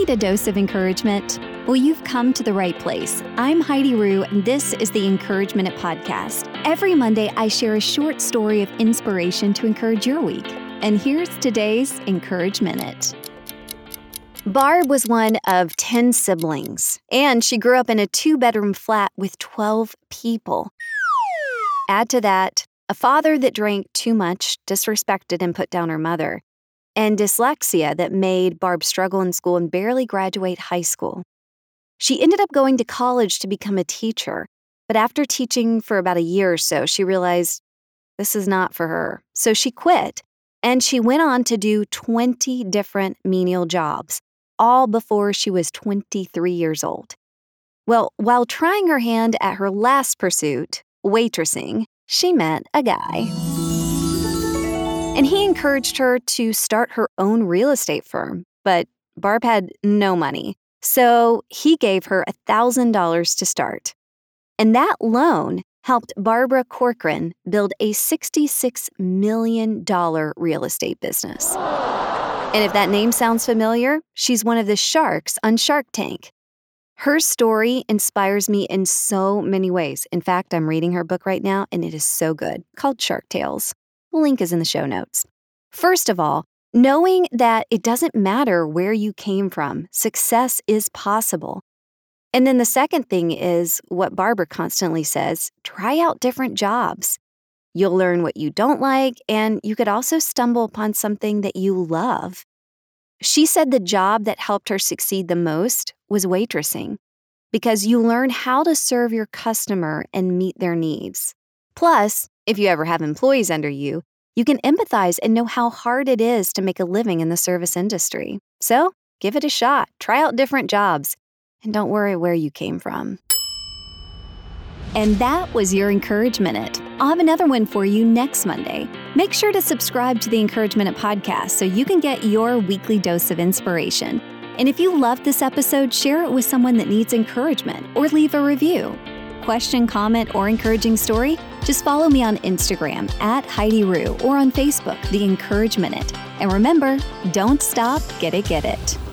need a dose of encouragement? Well, you've come to the right place. I'm Heidi Rue, and this is the Encourage Minute Podcast. Every Monday, I share a short story of inspiration to encourage your week. And here's today's Encourage Minute. Barb was one of 10 siblings, and she grew up in a two bedroom flat with 12 people. Add to that a father that drank too much, disrespected and put down her mother, and dyslexia that made Barb struggle in school and barely graduate high school. She ended up going to college to become a teacher, but after teaching for about a year or so, she realized this is not for her. So she quit and she went on to do 20 different menial jobs, all before she was 23 years old. Well, while trying her hand at her last pursuit, waitressing, she met a guy. And he encouraged her to start her own real estate firm, but Barb had no money. So he gave her $1,000 to start. And that loan helped Barbara Corcoran build a $66 million real estate business. And if that name sounds familiar, she's one of the sharks on Shark Tank. Her story inspires me in so many ways. In fact, I'm reading her book right now, and it is so good, called Shark Tales. Link is in the show notes. First of all, knowing that it doesn't matter where you came from, success is possible. And then the second thing is what Barbara constantly says try out different jobs. You'll learn what you don't like, and you could also stumble upon something that you love. She said the job that helped her succeed the most was waitressing because you learn how to serve your customer and meet their needs. Plus, if you ever have employees under you, you can empathize and know how hard it is to make a living in the service industry. So, give it a shot, try out different jobs, and don't worry where you came from. And that was your Encourage Minute. I'll have another one for you next Monday. Make sure to subscribe to the Encourage Minute podcast so you can get your weekly dose of inspiration. And if you loved this episode, share it with someone that needs encouragement or leave a review question, comment, or encouraging story, just follow me on Instagram at Heidi Rue or on Facebook, The Encourage Minute. And remember, don't stop, get it, get it.